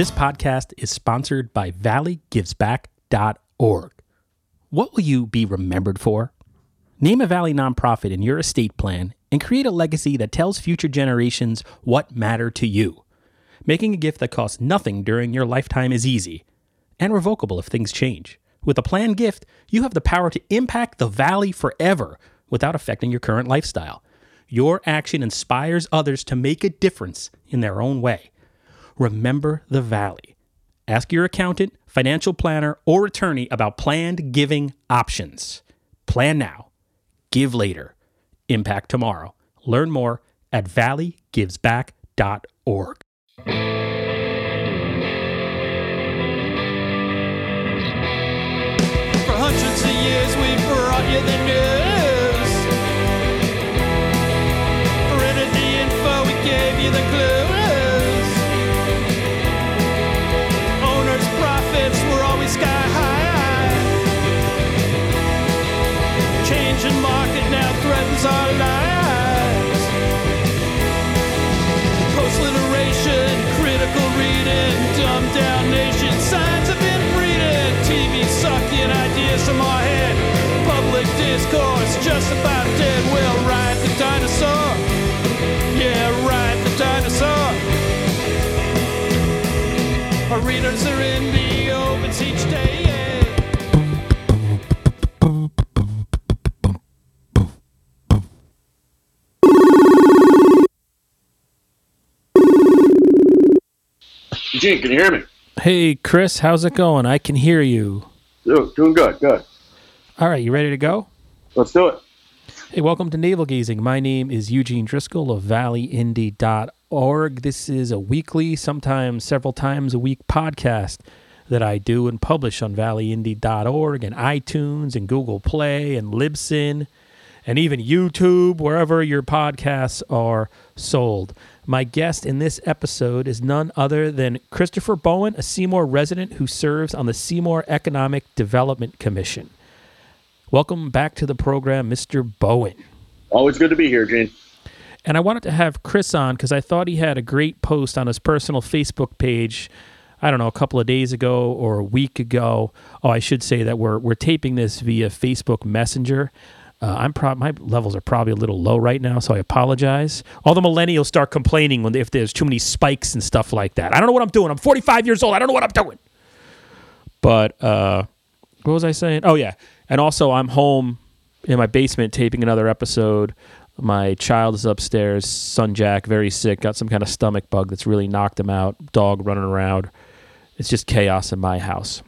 This podcast is sponsored by valleygivesback.org. What will you be remembered for? Name a Valley nonprofit in your estate plan and create a legacy that tells future generations what matter to you. Making a gift that costs nothing during your lifetime is easy and revocable if things change. With a planned gift, you have the power to impact the Valley forever without affecting your current lifestyle. Your action inspires others to make a difference in their own way. Remember the Valley. Ask your accountant, financial planner, or attorney about planned giving options. Plan now, give later, impact tomorrow. Learn more at valleygivesback.org. threatens our lives. Post-literation, critical reading, dumbed down nation, signs of inbreeding, TV sucking ideas from our head, public discourse just about dead. We'll ride the dinosaur, yeah, ride the dinosaur. Our readers are in Eugene, can you hear me? Hey, Chris, how's it going? I can hear you. Do- Doing good, good. All right, you ready to go? Let's do it. Hey, welcome to Navel Gazing. My name is Eugene Driscoll of valleyindy.org. This is a weekly, sometimes several times a week podcast that I do and publish on valleyindy.org and iTunes and Google Play and Libsyn and even YouTube, wherever your podcasts are sold. My guest in this episode is none other than Christopher Bowen, a Seymour resident who serves on the Seymour Economic Development Commission. Welcome back to the program, Mr. Bowen. Always good to be here, Gene. And I wanted to have Chris on because I thought he had a great post on his personal Facebook page. I don't know, a couple of days ago or a week ago. Oh, I should say that we're we're taping this via Facebook Messenger. Uh, I'm prob my levels are probably a little low right now, so I apologize. All the millennials start complaining when if there's too many spikes and stuff like that. I don't know what I'm doing. I'm 45 years old. I don't know what I'm doing. But uh, what was I saying? Oh yeah, and also I'm home in my basement taping another episode. My child is upstairs, son Jack, very sick, got some kind of stomach bug that's really knocked him out. Dog running around. It's just chaos in my house.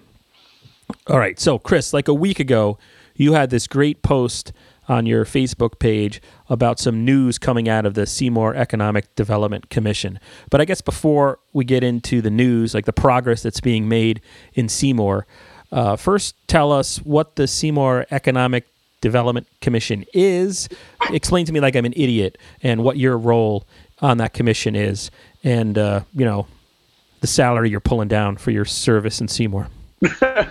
All right, so Chris, like a week ago, you had this great post on your Facebook page about some news coming out of the Seymour Economic Development Commission. But I guess before we get into the news, like the progress that's being made in Seymour, uh, first tell us what the Seymour Economic Development Commission is. Explain to me like I'm an idiot and what your role on that commission is, and uh, you know the salary you're pulling down for your service in Seymour.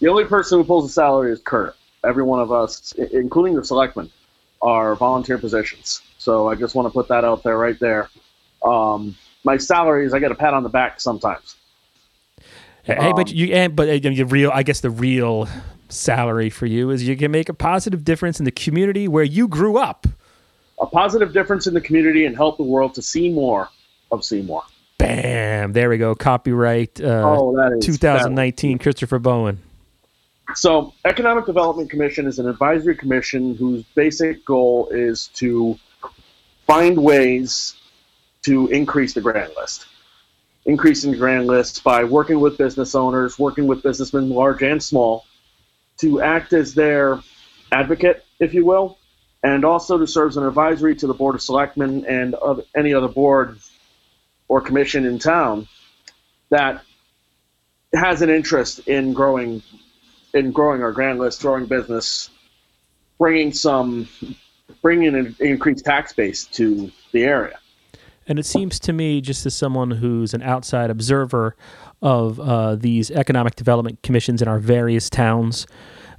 The only person who pulls a salary is Kurt. Every one of us, including the selectmen, are volunteer positions. So I just want to put that out there right there. Um, my salary is I get a pat on the back sometimes. Hey, but Um, you and but the real, I guess the real salary for you is you can make a positive difference in the community where you grew up. A positive difference in the community and help the world to see more of Seymour. Bam! There we go. Copyright uh, Oh, that is 2019, Christopher Bowen. So, Economic Development Commission is an advisory commission whose basic goal is to find ways to increase the grand list. Increasing the grand list by working with business owners, working with businessmen large and small, to act as their advocate, if you will, and also to serve as an advisory to the Board of Selectmen and of any other board or commission in town that has an interest in growing in growing our grand list, growing business, bringing some, bringing an increased tax base to the area. And it seems to me, just as someone who's an outside observer of uh, these economic development commissions in our various towns,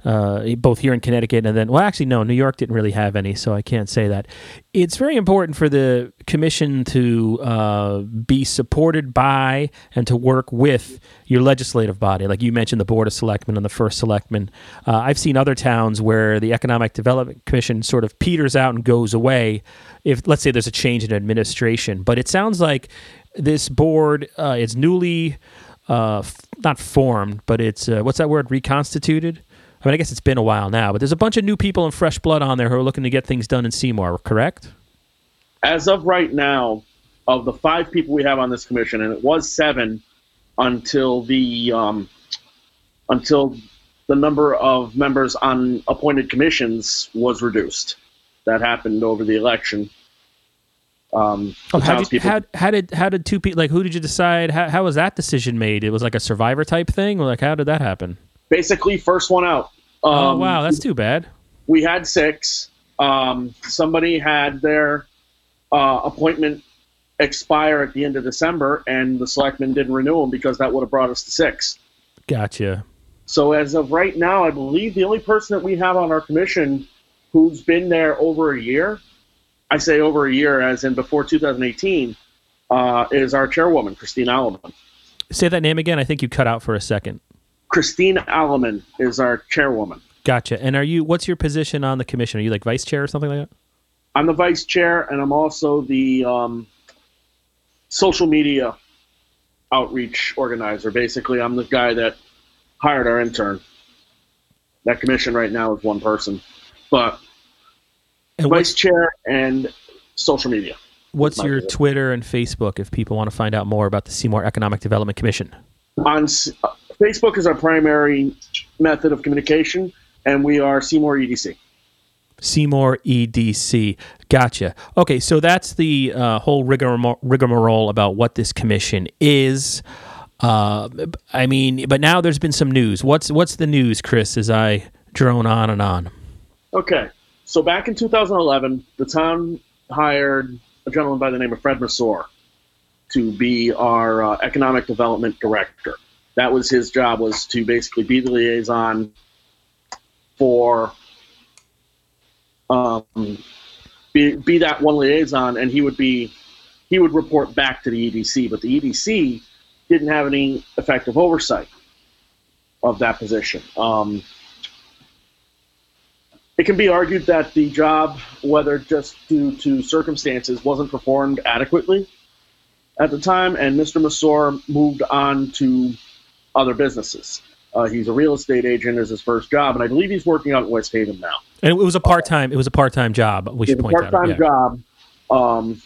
uh, both here in Connecticut and then, well, actually, no, New York didn't really have any, so I can't say that. It's very important for the commission to uh, be supported by and to work with your legislative body. Like you mentioned, the Board of Selectmen and the First Selectman. Uh, I've seen other towns where the Economic Development Commission sort of peters out and goes away if, let's say, there's a change in administration. But it sounds like this board uh, is newly uh, f- not formed, but it's uh, what's that word? Reconstituted. I mean, I guess it's been a while now, but there's a bunch of new people and fresh blood on there who are looking to get things done in Seymour. Correct? As of right now, of the five people we have on this commission, and it was seven until the um, until the number of members on appointed commissions was reduced. That happened over the election. Um, Oh, how did, how, how did how did two people like who did you decide? How, how was that decision made? It was like a survivor type thing, or like how did that happen? basically first one out. Um, oh wow, that's too bad. we had six. Um, somebody had their uh, appointment expire at the end of December, and the selectmen didn't renew them because that would have brought us to six. Gotcha. So as of right now, I believe the only person that we have on our commission who's been there over a year, I say over a year as in before 2018, uh, is our chairwoman, Christine Alleman. Say that name again. I think you cut out for a second. Christine Alleman is our chairwoman. Gotcha. And are you? What's your position on the commission? Are you like vice chair or something like that? I'm the vice chair, and I'm also the um, social media outreach organizer. Basically, I'm the guy that hired our intern. That commission right now is one person, but And vice chair and social media. what's your position. Twitter and Facebook if people want to find out more about the Seymour Economic Development Commission? On Facebook is our primary method of communication, and we are Seymour EDC. Seymour EDC. Gotcha. Okay, so that's the uh, whole rigmarole, rigmarole about what this commission is. Uh, I mean, but now there's been some news. What's what's the news, Chris? As I drone on and on. Okay, so back in 2011, the town hired a gentleman by the name of Fred Masor to be our uh, economic development director. That was his job was to basically be the liaison for um, be, be that one liaison, and he would be he would report back to the EDC, but the EDC didn't have any effective oversight of that position. Um, it can be argued that the job, whether just due to circumstances, wasn't performed adequately at the time, and Mr. Masor moved on to other businesses. Uh, he's a real estate agent as his first job, and I believe he's working out in West Haven now. And it was a part time. It was a part time job. We should point part-time out. Yeah. job. Um,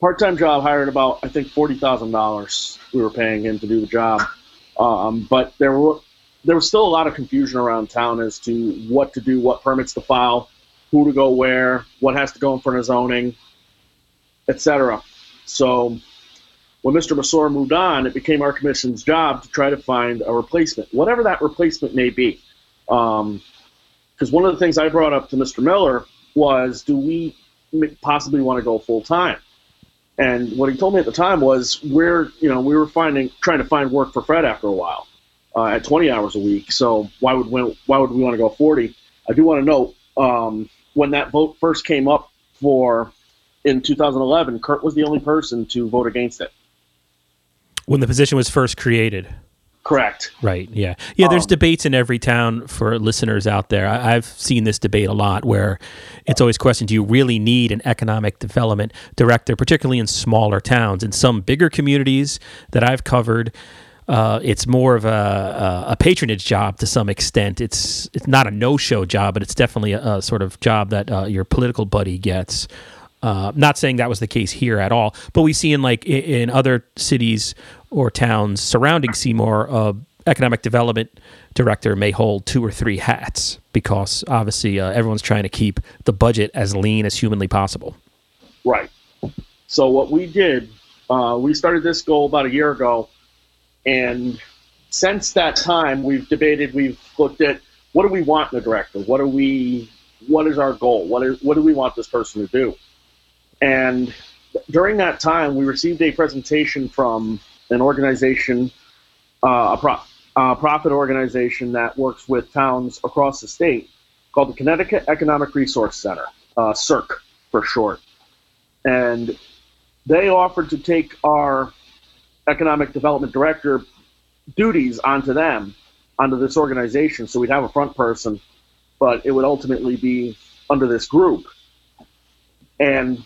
part-time job hired about I think forty thousand dollars we were paying him to do the job, um, but there were there was still a lot of confusion around town as to what to do, what permits to file, who to go where, what has to go in front of zoning, etc. So when Mr. Masor moved on, it became our commission's job to try to find a replacement, whatever that replacement may be. Um, because one of the things I brought up to Mr. Miller was, do we possibly want to go full time? And what he told me at the time was, we're you know we were finding trying to find work for Fred after a while uh, at 20 hours a week. So why would we, why would we want to go 40? I do want to note um, when that vote first came up for in 2011, Kurt was the only person to vote against it. When the position was first created. Correct. Right. Yeah. Yeah. There's Um, debates in every town for listeners out there. I, I've seen this debate a lot where it's always questioned do you really need an economic development director, particularly in smaller towns? In some bigger communities that I've covered, uh, it's more of a, a, a patronage job to some extent. It's it's not a no show job, but it's definitely a, a sort of job that uh, your political buddy gets. Uh, not saying that was the case here at all, but we see in like in, other cities or towns surrounding Seymour, uh, economic development director may hold two or three hats because obviously uh, everyone's trying to keep the budget as lean as humanly possible. Right. So what we did, uh, we started this goal about a year ago, and since that time, we've debated, we've looked at what do we want in a director, what do we, what is our goal, what is, what do we want this person to do, and during that time, we received a presentation from an organization, uh, a pro- uh, profit organization that works with towns across the state called the Connecticut Economic Resource Center, uh, CERC for short. And they offered to take our economic development director duties onto them, onto this organization. So we'd have a front person, but it would ultimately be under this group. And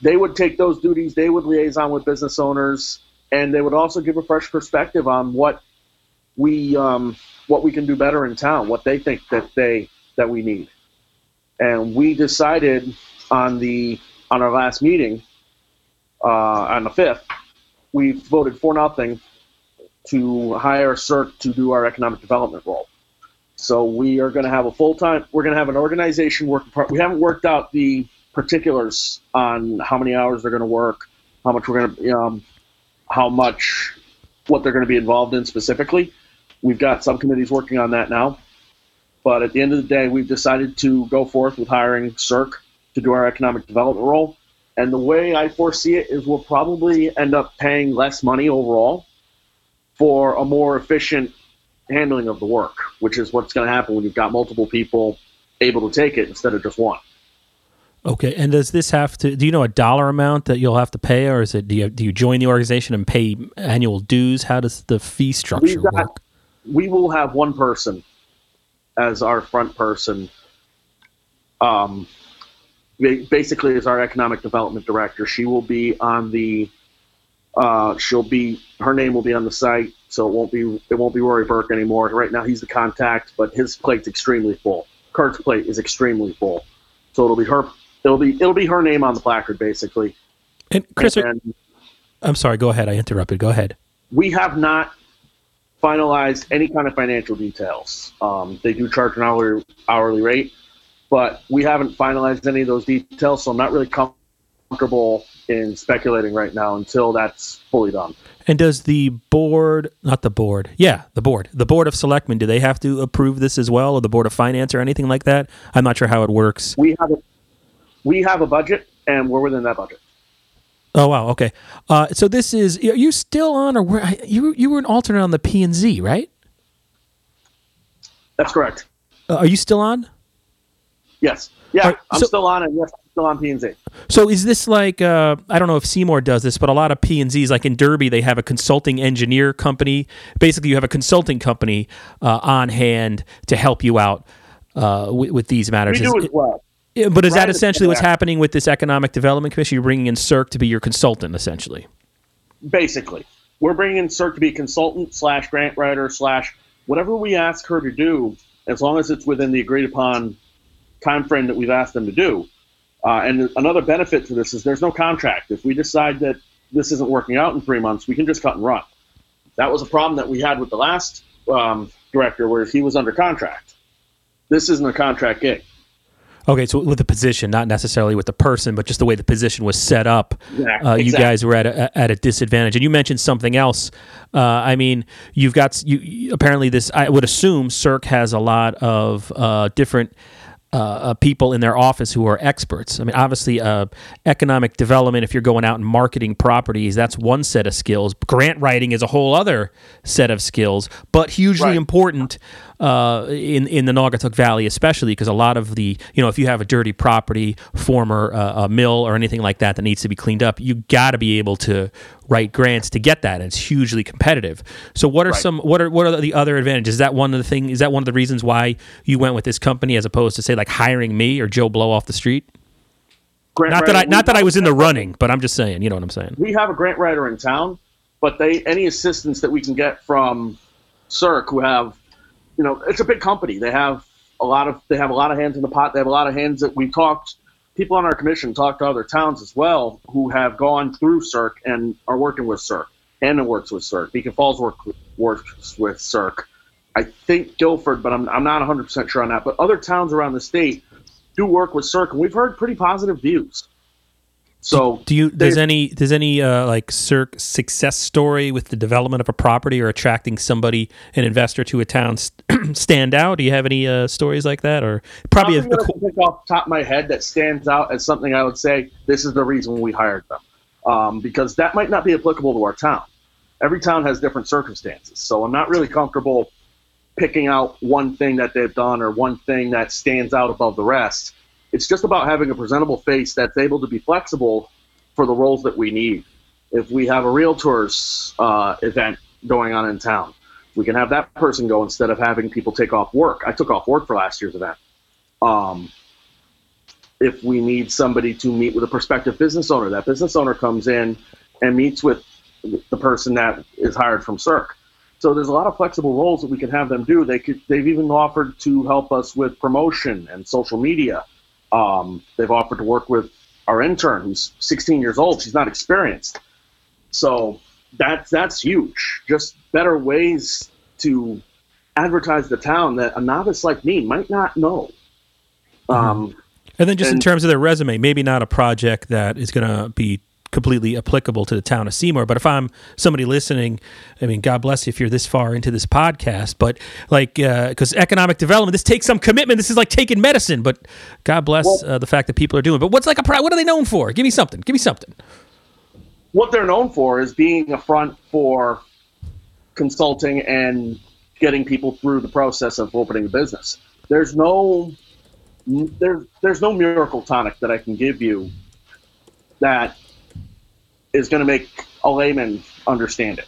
they would take those duties, they would liaison with business owners, and they would also give a fresh perspective on what we um, what we can do better in town, what they think that they that we need. And we decided on the on our last meeting uh, on the fifth, we voted for nothing to hire CERC to do our economic development role. So we are going to have a full time. We're going to have an organization working part. We haven't worked out the particulars on how many hours they're going to work, how much we're going to, um, how much, what they're going to be involved in specifically. We've got some committees working on that now. But at the end of the day, we've decided to go forth with hiring CERC to do our economic development role. And the way I foresee it is we'll probably end up paying less money overall for a more efficient handling of the work, which is what's going to happen when you've got multiple people able to take it instead of just one. Okay, and does this have to? Do you know a dollar amount that you'll have to pay, or is it do you do you join the organization and pay annual dues? How does the fee structure got, work? We will have one person as our front person. Um, basically, as our economic development director, she will be on the. Uh, she'll be her name will be on the site, so it won't be it won't be Rory Burke anymore. Right now, he's the contact, but his plate's extremely full. Kurt's plate is extremely full, so it'll be her it'll be it'll be her name on the placard basically. And Chris, and, I'm sorry. Go ahead. I interrupted. Go ahead. We have not finalized any kind of financial details. Um, they do charge an hourly hourly rate, but we haven't finalized any of those details, so I'm not really comfortable in speculating right now until that's fully done. And does the board, not the board, yeah, the board, the board of selectmen, do they have to approve this as well, or the board of finance, or anything like that? I'm not sure how it works. We have a we have a budget and we're within that budget. Oh wow, okay. Uh, so this is are you still on, or were, you you were an alternate on the P and Z, right? That's correct. Uh, are you still on? Yes. Yeah, right, I'm so, still on, and yes, I'm still on P and Z. So is this like uh, I don't know if Seymour does this, but a lot of P and Zs, like in Derby, they have a consulting engineer company. Basically, you have a consulting company uh, on hand to help you out uh, with, with, these matters. We do as well. Yeah, but is that essentially what's happening with this Economic Development Commission? You're bringing in CERC to be your consultant, essentially. Basically, we're bringing in CERC to be consultant slash grant writer slash whatever we ask her to do, as long as it's within the agreed upon time frame that we've asked them to do. Uh, and another benefit to this is there's no contract. If we decide that this isn't working out in three months, we can just cut and run. That was a problem that we had with the last um, director, where he was under contract. This isn't a contract gig. Okay, so with the position, not necessarily with the person, but just the way the position was set up, yeah, uh, you guys were at a, at a disadvantage. And you mentioned something else. Uh, I mean, you've got you apparently this. I would assume CERC has a lot of uh, different uh, uh, people in their office who are experts. I mean, obviously, uh, economic development, if you're going out and marketing properties, that's one set of skills. Grant writing is a whole other set of skills, but hugely right. important uh, in in the Naugatuck Valley, especially because a lot of the you know if you have a dirty property, former uh, a mill or anything like that that needs to be cleaned up, you got to be able to write grants to get that, and it's hugely competitive. So what are right. some what are what are the other advantages? Is that one of the thing? Is that one of the reasons why you went with this company as opposed to say like hiring me or Joe Blow off the street? Grant not that I not that I was in the running, but I'm just saying, you know what I'm saying. We have a grant writer in town, but they any assistance that we can get from CERC, who have you know, it's a big company. They have a lot of they have a lot of hands in the pot. They have a lot of hands that we've talked. People on our commission talked to other towns as well who have gone through CERC and are working with CERC. Anna works with CERC. Beacon Falls work, works with CERC. I think Guilford, but I'm, I'm not 100% sure on that. But other towns around the state do work with CERC, and we've heard pretty positive views. So do you does any does any uh, like CERC success story with the development of a property or attracting somebody an investor to a town st- stand out? Do you have any uh, stories like that or probably a, a co- off the top of my head that stands out as something I would say this is the reason we hired them um, because that might not be applicable to our town. every town has different circumstances. So I'm not really comfortable picking out one thing that they've done or one thing that stands out above the rest. It's just about having a presentable face that's able to be flexible for the roles that we need. If we have a realtors uh, event going on in town, we can have that person go instead of having people take off work. I took off work for last year's event. Um, if we need somebody to meet with a prospective business owner, that business owner comes in and meets with the person that is hired from CERC. So there's a lot of flexible roles that we can have them do. They could, they've even offered to help us with promotion and social media. Um, they've offered to work with our intern, who's 16 years old. She's not experienced, so that's that's huge. Just better ways to advertise the town that a novice like me might not know. Um, And then just in terms of their resume, maybe not a project that is going to be completely applicable to the town of Seymour. But if I'm somebody listening, I mean, God bless you if you're this far into this podcast. But like, because economic development, this takes some commitment. This is like taking medicine. But God bless Well- uh, the fact that people are doing. But what's like a pro- what are they known for? Give me something. Give me something. what they're known for is being a front for consulting and getting people through the process of opening a business. There's no there's there's no miracle tonic that I can give you that is going to make a layman understand it.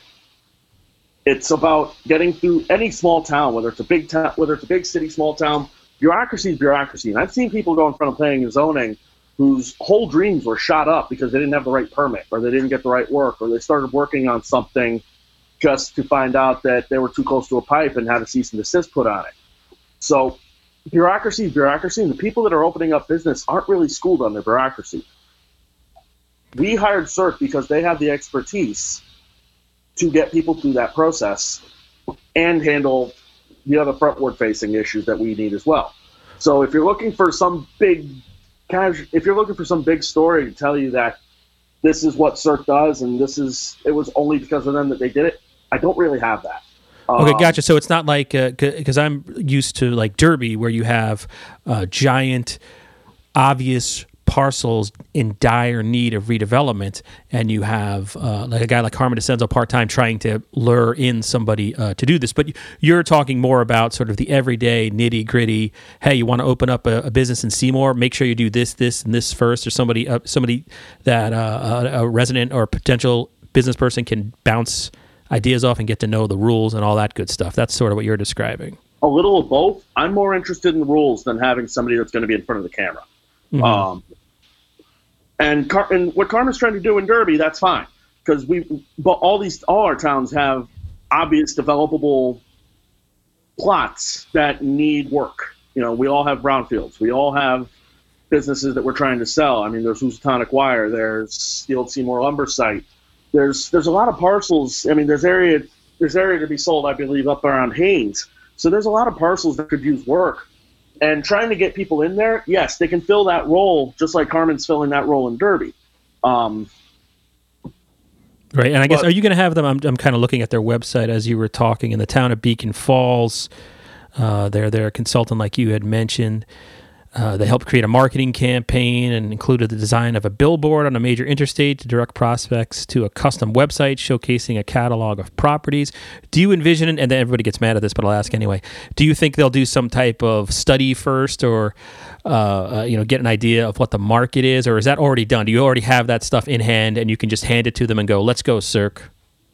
It's about getting through any small town, whether it's a big town, whether it's a big city, small town. Bureaucracy is bureaucracy, and I've seen people go in front of planning and zoning whose whole dreams were shot up because they didn't have the right permit, or they didn't get the right work, or they started working on something just to find out that they were too close to a pipe and had a cease and desist put on it. So bureaucracy is bureaucracy, and the people that are opening up business aren't really schooled on their bureaucracy. We hired CERC because they have the expertise to get people through that process and handle the other frontward facing issues that we need as well. So if you're looking for some big if you're looking for some big story to tell you that this is what CERC does and this is it was only because of them that they did it, I don't really have that. Okay, Um, gotcha. So it's not like because I'm used to like Derby, where you have uh, giant, obvious parcels in dire need of redevelopment, and you have uh, like a guy like Carmen DiCenso part time trying to lure in somebody uh, to do this. But you're talking more about sort of the everyday nitty gritty. Hey, you want to open up a, a business in Seymour? Make sure you do this, this, and this first, or somebody, uh, somebody that uh, a, a resident or potential business person can bounce ideas off and get to know the rules and all that good stuff. That's sort of what you're describing. a little of both. I'm more interested in the rules than having somebody that's going to be in front of the camera. Um, and, Car- and what Carmen's trying to do in Derby, that's fine because we, but all these, all our towns have obvious developable plots that need work. You know, we all have brownfields. We all have businesses that we're trying to sell. I mean, there's Housatonic Wire. There's the old Seymour Lumber site. There's there's a lot of parcels. I mean, there's area there's area to be sold. I believe up around Haynes. So there's a lot of parcels that could use work. And trying to get people in there, yes, they can fill that role just like Carmen's filling that role in Derby. Um, Right. And I guess, But- are you going to have them? I'm, I'm kind of looking at their website as you were talking in the town of Beacon Falls. Uh, they're, they're a consultant, like you had mentioned. Uh, they helped create a marketing campaign and included the design of a billboard on a major interstate to direct prospects to a custom website showcasing a catalog of properties. Do you envision, and then everybody gets mad at this, but I'll ask anyway. Do you think they'll do some type of study first, or uh, uh, you know, get an idea of what the market is, or is that already done? Do you already have that stuff in hand, and you can just hand it to them and go, "Let's go, CERC."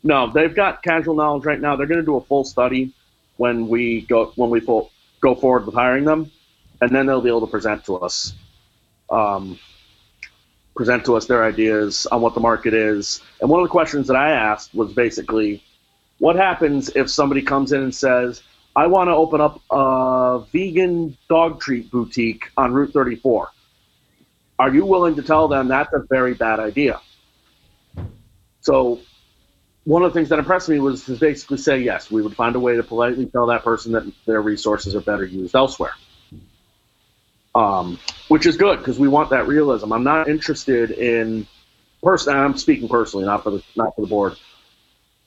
no, they've got casual knowledge right now. They're going to do a full study when we go when we full, go forward with hiring them, and then they'll be able to present to us, um, present to us their ideas on what the market is. And one of the questions that I asked was basically, what happens if somebody comes in and says, "I want to open up a vegan dog treat boutique on Route 34"? Are you willing to tell them that's a very bad idea? So one of the things that impressed me was to basically say yes, we would find a way to politely tell that person that their resources are better used elsewhere. Um, which is good because we want that realism. I'm not interested in person. I'm speaking personally, not for the not for the board.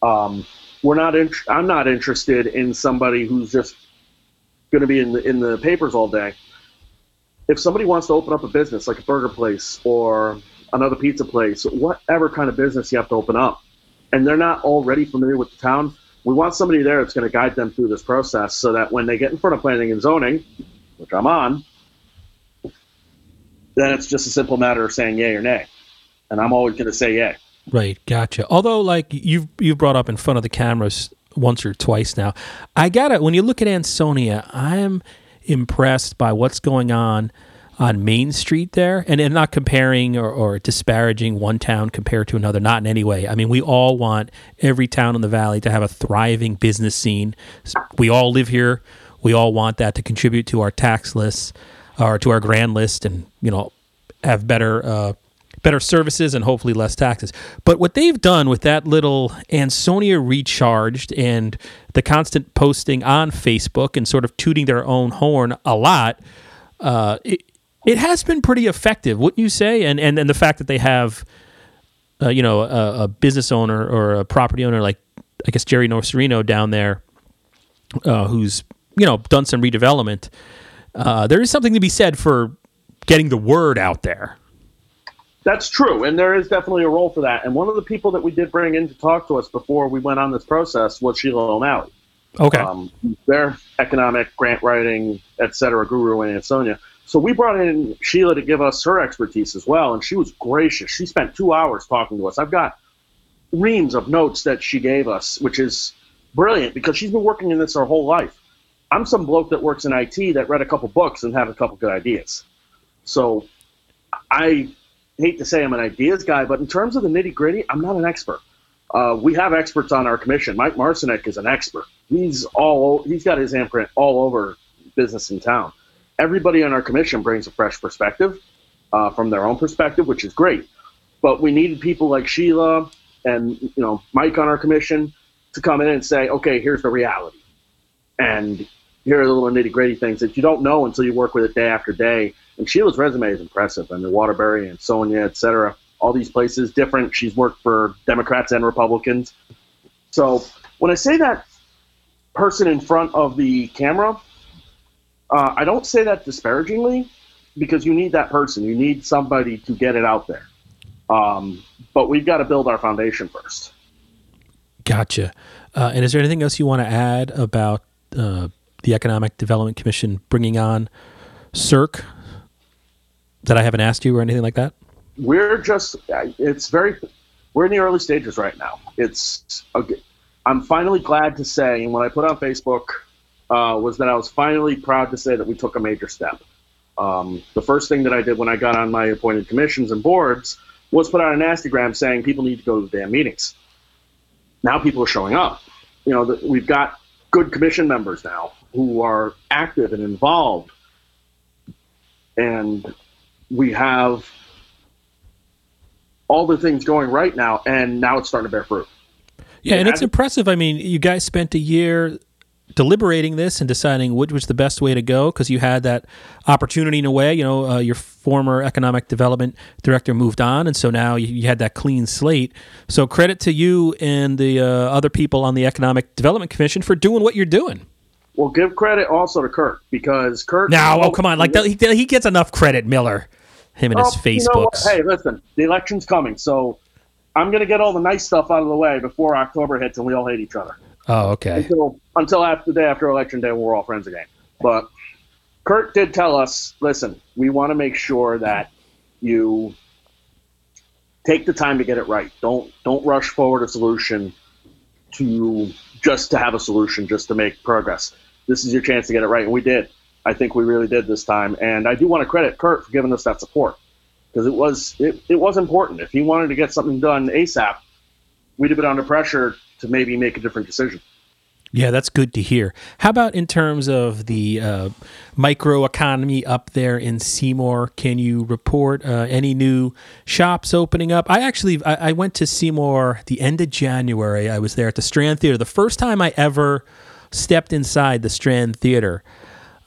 Um, we're not. I'm not interested in somebody who's just going to be in the in the papers all day. If somebody wants to open up a business like a burger place or another pizza place, whatever kind of business you have to open up, and they're not already familiar with the town, we want somebody there that's going to guide them through this process so that when they get in front of planning and zoning, which I'm on, then it's just a simple matter of saying yay or nay. And I'm always going to say yay. Right, gotcha. Although, like you've you've brought up in front of the cameras once or twice now, I got it. When you look at Ansonia, I'm impressed by what's going on on Main Street there, and, and not comparing or, or disparaging one town compared to another, not in any way. I mean, we all want every town in the valley to have a thriving business scene. We all live here. We all want that to contribute to our tax lists or to our grand list, and you know, have better. Uh, better services and hopefully less taxes. But what they've done with that little Ansonia recharged and the constant posting on Facebook and sort of tooting their own horn a lot, uh, it, it has been pretty effective, wouldn't you say? And and, and the fact that they have, uh, you know, a, a, business owner or a property owner like I guess Jerry Nocerino down there, uh, who's you know done some redevelopment. Uh, there is something to be said for getting the word out there. That's true, and there is definitely a role for that. And one of the people that we did bring in to talk to us before we went on this process was Sheila O'Malley. Okay. Um, their economic grant writing, et cetera, guru in Ansonia. So we brought in Sheila to give us her expertise as well, and she was gracious. She spent two hours talking to us. I've got reams of notes that she gave us, which is brilliant because she's been working in this her whole life. I'm some bloke that works in IT that read a couple books and had a couple good ideas. So I hate to say I'm an ideas guy, but in terms of the nitty gritty, I'm not an expert. Uh, we have experts on our commission. Mike Marcinek is an expert. He's all he's got his handprint all over business in town. Everybody on our commission brings a fresh perspective uh, from their own perspective, which is great. But we needed people like Sheila and you know Mike on our commission to come in and say, okay, here's the reality, and here are the little nitty gritty things that you don't know until you work with it day after day and Sheila's resume is impressive. I mean, Waterbury Ansonia, et cetera, all these places different. She's worked for Democrats and Republicans. So when I say that person in front of the camera, uh, I don't say that disparagingly because you need that person. You need somebody to get it out there. Um, but we've got to build our foundation first. Gotcha. Uh, and is there anything else you want to add about uh, the Economic Development Commission bringing on CERC that I haven't asked you or anything like that? We're just, it's very, we're in the early stages right now. It's, I'm finally glad to say, and when I put on Facebook, uh, was that I was finally proud to say that we took a major step. Um, the first thing that I did when I got on my appointed commissions and boards was put out an Instagram saying people need to go to the damn meetings. Now people are showing up. You know, the, we've got good commission members now who are active and involved. And we have all the things going right now, and now it's starting to bear fruit. Yeah, and, and it's impressive. I mean, you guys spent a year deliberating this and deciding which was the best way to go because you had that opportunity in a way. You know, uh, your former economic development director moved on, and so now you, you had that clean slate. So credit to you and the uh, other people on the Economic Development Commission for doing what you're doing. Well, give credit also to Kurt because Kurt. Now, oh come on, like he, he gets enough credit, Miller. Him and his Facebooks. You know hey, listen, the election's coming, so I'm going to get all the nice stuff out of the way before October hits and we all hate each other. Oh, okay. Until until after the day after election day, we're all friends again. But Kurt did tell us, listen, we want to make sure that you take the time to get it right. Don't don't rush forward a solution to just to have a solution, just to make progress. This is your chance to get it right, and we did. I think we really did this time. And I do want to credit Kurt for giving us that support because it was it, it was important. If he wanted to get something done ASAP, we'd have been under pressure to maybe make a different decision. Yeah, that's good to hear. How about in terms of the uh, micro economy up there in Seymour? Can you report uh, any new shops opening up? I actually I, I, went to Seymour the end of January. I was there at the Strand Theater. The first time I ever stepped inside the Strand Theater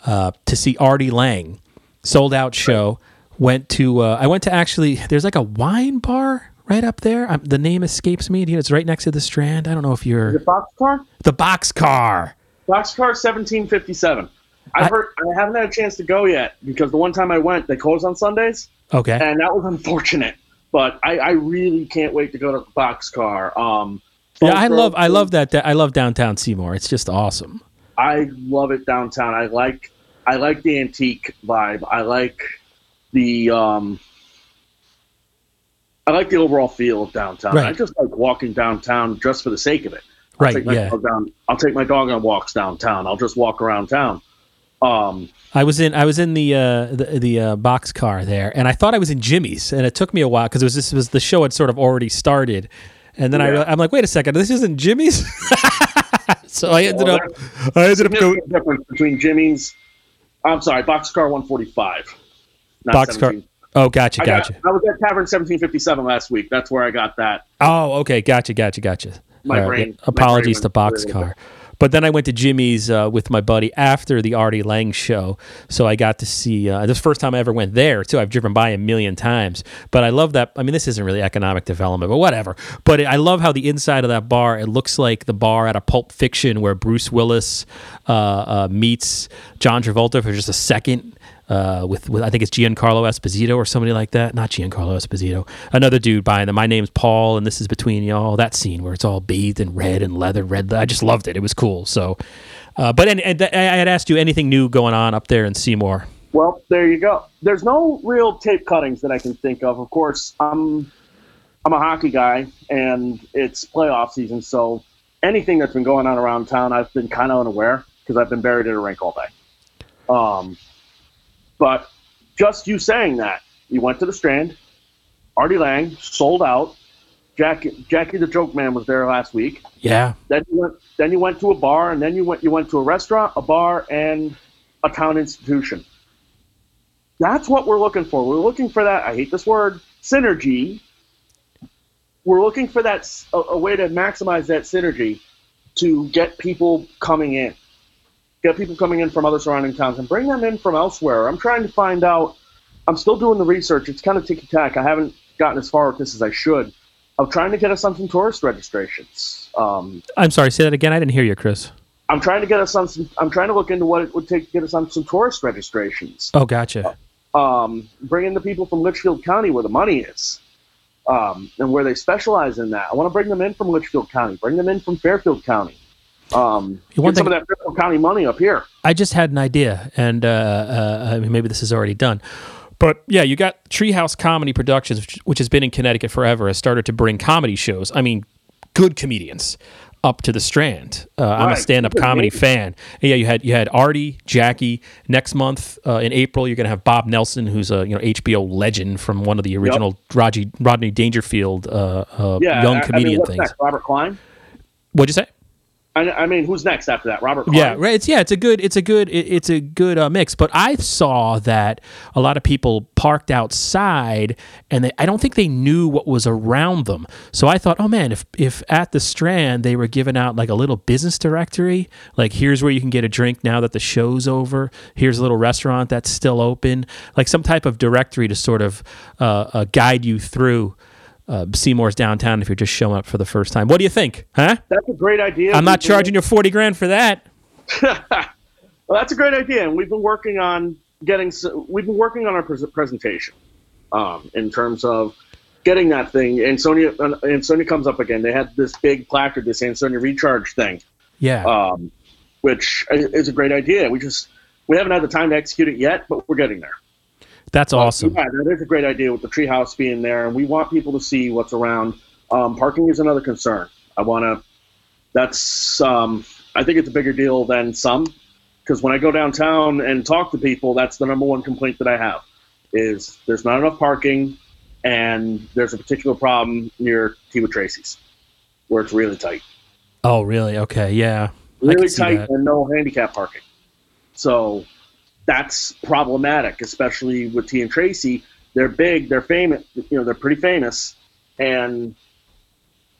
uh, to see Artie Lange, sold out show. Went to uh, I went to actually there's like a wine bar right up there. Um, the name escapes me. It's right next to the Strand. I don't know if you're the box car. The box car. Box car, seventeen fifty seven. I've I, heard. I haven't had a chance to go yet because the one time I went, they closed on Sundays. Okay. And that was unfortunate. But I, I really can't wait to go to the box car. Um, Yeah, I love I love that I love downtown Seymour. It's just awesome. I love it downtown. I like I like the antique vibe. I like the um I like the overall feel of downtown. Right. I just like walking downtown just for the sake of it. I'll Right, take my yeah. dog down. I'll take my dog on walks downtown. I'll just walk around town. Um, I was in I was in the uh, the, the uh, box car there, and I thought I was in Jimmy's, and it took me a while because it was this was the show had sort of already started, and then I Yeah. real- I'm like, wait a second, this isn't Jimmy's. so I ended Well, up I ended up going difference between Jimmy's. I'm sorry, Boxcar 145. Not box car. Oh, gotcha, I, got- gotcha. I was at Tavern 1757 last week. That's where I got that. Oh, okay, gotcha, gotcha, gotcha. My right, brain- yeah. my Apologies brain to Boxcar. But then I went to Jimmy's uh, with my buddy after the Artie Lange show, so I got to see. Uh, this first time I ever went there too. I've driven by a million times, but I love that. I mean, this isn't really economic development, but whatever. But I love how the inside of that bar it looks like the bar at a Pulp Fiction where Bruce Willis uh, uh, meets John Travolta for just a second uh, with, with I think it's Giancarlo Esposito or somebody like that. Not Giancarlo Esposito. Another dude buying them. My name's Paul, and this is between y'all. That scene where it's all bathed in red and leather, red. I just loved it. It was cool. So, uh, but and, and I had asked you anything new going on up there in Seymour. Well, there you go. There's no real tape cuttings that I can think of. Of course, I'm I'm a hockey guy, and it's playoff season, so anything that's been going on around town, I've been kind of unaware because I've been buried at a rink all day. Um, but just you saying that, you went to the Strand, Artie Lange sold out. Jackie, Jackie the Joke Man was there last week. Yeah, Then you went, then you went to a bar, and then you went you went to a restaurant, a bar, and a town institution. That's what we're looking for. We're looking for that. I hate this word, synergy. We're looking for that a way to maximize that synergy to get people coming in, get people coming in from other surrounding towns, and bring them in from elsewhere. I'm trying to find out. I'm still doing the research. It's kind of ticky tack. I haven't gotten as far with this as I should. I'm trying to get us on some tourist registrations. Um, I'm sorry. Say that again. I didn't hear you, Chris. I'm trying to get us on some. I'm trying to look into what it would take to get us on some tourist registrations. Oh, gotcha. Um, bring in the people from Litchfield County where the money is, um, and where they specialize in that. I want to bring them in from Litchfield County. Bring them in from Fairfield County. Um, You want get some of that Fairfield County money up here. I just had an idea, and uh, uh, maybe this is already done. But yeah, you got Treehouse Comedy Productions, which, which has been in Connecticut forever, has started to bring comedy shows. I mean, good comedians up to the Strand. Uh, I'm a stand-up comedy fan. And yeah, you had you had Artie, Jackie. Next month uh, in April, you're gonna have Bob Nelson, who's a you know HBO legend from one of the original Rodney Rodney Dangerfield uh, uh, Yeah, young I- I mean, comedian things. next? Robert Klein. What'd you say? I, I mean, who's next after that? Robert. Yeah, right. It's yeah, it's a good, it's a good, it- it's a good uh, mix. But I saw that a lot of people parked outside, and they, I don't think they knew what was around them. So I thought, oh man, if if at the Strand they were giving out like a little business directory, like here's where you can get a drink now that the show's over. Here's a little restaurant that's still open, like some type of directory to sort of uh, uh, guide you through. Uh, Seymour's downtown if you're just showing up for the first time. What do you think? Huh? That's a great idea. I'm not charging you 40 grand for that. Well, that's a great idea, and we've been working on getting. We've been working on our presentation um, in terms of getting that thing. Ansonia and Sonia comes up again. They had this big placard, this Ansonia Recharge thing, Yeah. um, which is a great idea. We just we haven't had the time to execute it yet, but we're getting there. That's awesome. Yeah, that is a great idea with the treehouse being there, and we want people to see what's around. Um, parking is another concern. I want to. That's. Um, I think it's a bigger deal than some, because when I go downtown and talk to people, that's the number one complaint that I have, is there's not enough parking, and there's a particular problem near T with Tracy's, where it's really tight, Oh, really? Okay. Yeah. Really tight, and no handicap parking. So that's problematic, especially with T and Tracy. They're big, they're famous, you know, they're pretty famous, and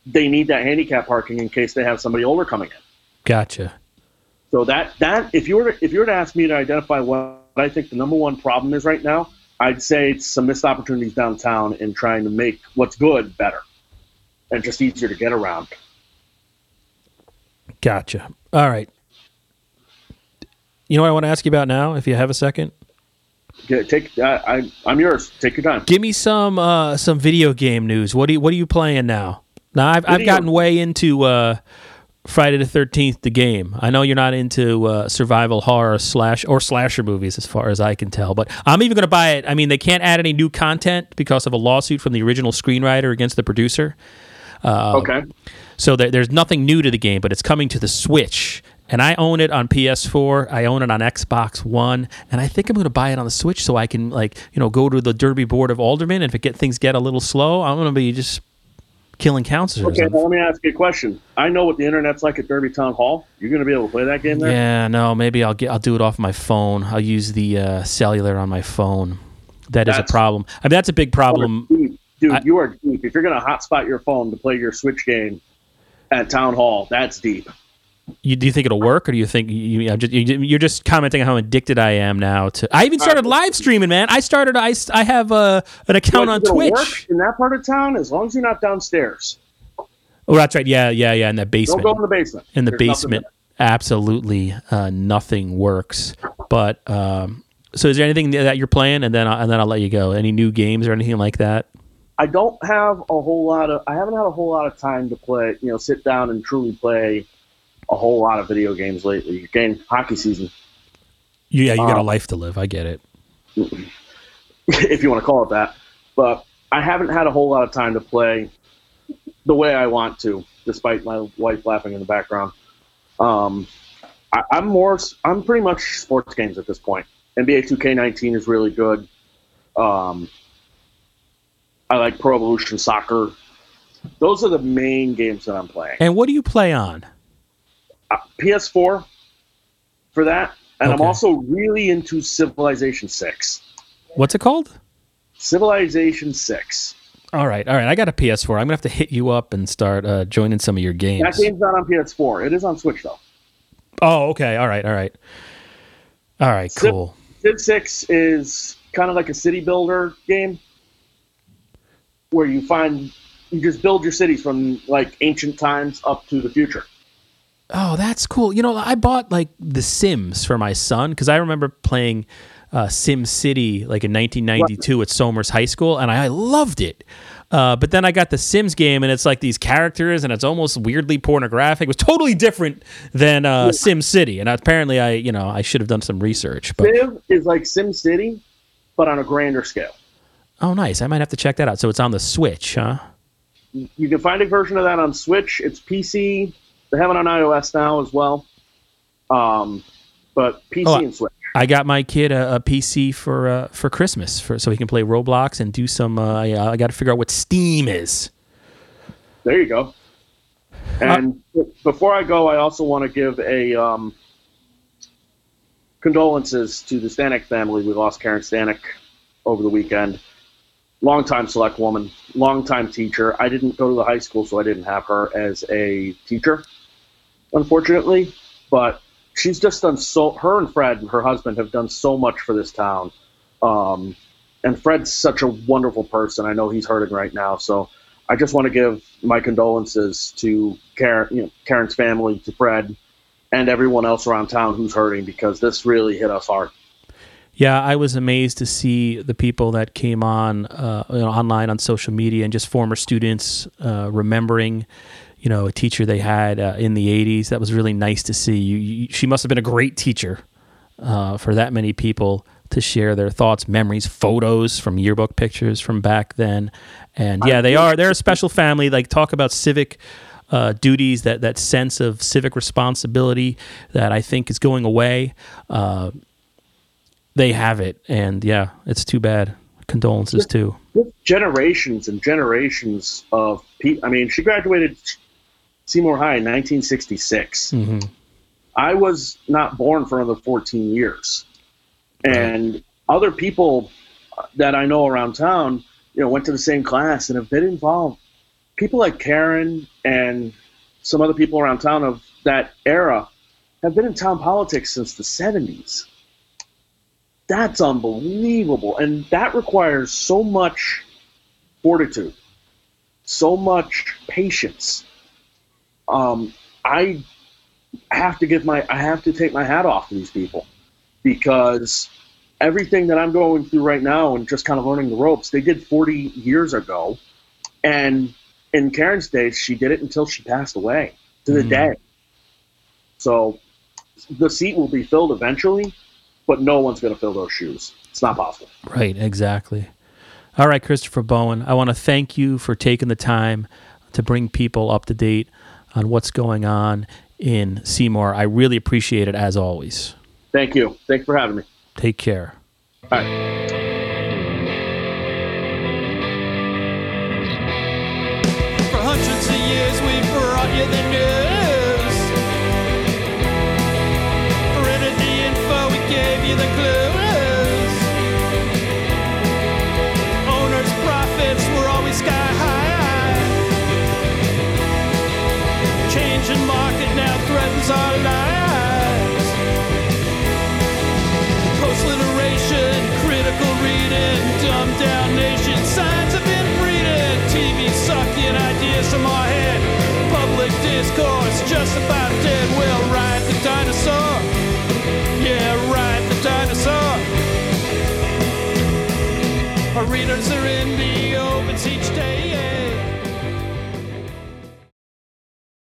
they need that handicap parking in case they have somebody older coming in. Gotcha. So that that if you were to, if you were to ask me to identify what I think the number one problem is right now, I'd say it's some missed opportunities downtown in trying to make what's good better and just easier to get around. Gotcha. All right. You know what I want to ask you about now, if you have a second? Get, take I, I I'm yours. Take your time. Give me some uh, some video game news. What do you, what are you playing now? Now I've I've gotten way into uh, Friday the Thirteenth, the game. I know you're not into uh, survival horror slash or slasher movies, as far as I can tell. But I'm even going to buy it. I mean, they can't add any new content because of a lawsuit from the original screenwriter against the producer. Uh, okay. So there, there's nothing new to the game, but it's coming to the Switch. And I own it on PS4. I own it on Xbox One, and I think I'm going to buy it on the Switch so I can, like, you know, go to the Derby Board of Aldermen. And if it get things get a little slow, I'm going to be just killing counselors. Okay, now let me ask you a question. I know what the internet's like at Derby Town Hall. You're going to be able to play that game there? Yeah, no, maybe I'll get I'll do it off my phone. I'll use the uh, cellular on my phone. That is That's- a problem. I mean, that's a big problem. Dude, dude, I- you are deep. If you're going to hotspot your phone to play your Switch game at Town Hall, that's deep. You, do you think it'll work, or do you think you, I'm just, you, you're just commenting on how addicted I am now? To I even started live streaming, man. I started. I, I have uh, an account on Twitch. work in that part of town as long as you're not downstairs. Oh, that's right. Yeah, yeah, yeah. In the basement. Don't go in the basement. in the There's basement absolutely uh, nothing works but um, so is there anything that you're playing and then I'll, and then I'll let you go any new games or anything like that I don't have a whole lot of. I haven't had a whole lot of time to play. You know, sit down and truly play a whole lot of video games lately. Again, hockey season, yeah you got a Um, life to live i get it if you want to call it that. But I haven't had a whole lot of time to play the way I want to, despite my wife laughing in the background. Um, I, I'm more. I'm pretty much sports games at this point. NBA 2K19 is really good. Um, I like Pro Evolution Soccer. Those are the main games that I'm playing. and what do you play on PS4 for that, and I'm also really into Civilization 6. what's it called Civilization 6. all right all right i got a ps4 i'm gonna have to hit you up and start uh, joining some of your games. That games not on PS4. It is on Switch though. oh okay all right all right all right Civ- cool Civ 6 is kind of like a city builder game where you find you just build your cities from like ancient times up to the future. Oh, that's cool. You know, I bought like The Sims for my son because I remember playing uh, Sim City like in 1992 at Somers High School, and I, I loved it. Uh, but then I got the Sims game, and it's like these characters, and it's almost weirdly pornographic. It was totally different than uh, Sim City, and apparently, I you know I should have done some research. But Civ is like Sim City, but on a grander scale. oh, nice! I might have to check that out. So it's on the Switch, huh? You can find a version of that on Switch. It's PC. They have it on iOS now as well. Um, but PC Oh, and Switch. I got my kid a, a PC for uh, for Christmas, for so he can play Roblox and do some. Uh, I, I got to figure out what Steam is. There you go. And before I go, I also want to give a um, condolences to the Stanek family. We lost Karen Stanek over the weekend. Longtime select woman, longtime teacher. I didn't go to the high school, so I didn't have her as a teacher, unfortunately. But she's just done so. Her and Fred, her husband, have done so much for this town. Um, and Fred's such a wonderful person. I know he's hurting right now, so I just want to give my condolences to Karen, you know, Karen's family, to Fred, and everyone else around town who's hurting because this really hit us hard. Yeah, I was amazed to see the people that came on uh, you know, online on social media and just former students uh, remembering, you know, a teacher they had uh, in the '80s. That was really nice to see. You, you, she must have been a great teacher uh, for that many people to share their thoughts, memories, photos from yearbook pictures from back then. And yeah, they are they're a special family. Like talk about civic. Uh, duties that that sense of civic responsibility that I think is going away. Uh, they have it, and yeah, it's too bad. Condolences too. Generations and generations of people. I mean, she graduated Seymour High in 1966. hmm I was not born for another 14 years. And other people that I know around town, you know, went to the same class and have been involved. People like Karen and some other people around town of that era have been in town politics since the 70s. That's unbelievable. And that requires so much fortitude, so much patience. Um, I have to give my I have to take my hat off to these people because everything that I'm going through right now and just kind of learning the ropes, they did 40 years ago, and in Karen's days, she did it until she passed away to the Mm. day. So the seat will be filled eventually, but no one's going to fill those shoes. It's not possible. Right, exactly. All right, Christopher Bowen, I want to thank you for taking the time to bring people up to date on what's going on in Seymour. I really appreciate it as always. Thank you. Thanks for having me. Take care. All discourse just about dead. We'll ride the dinosaur. Yeah, ride the dinosaur. Our readers are in the.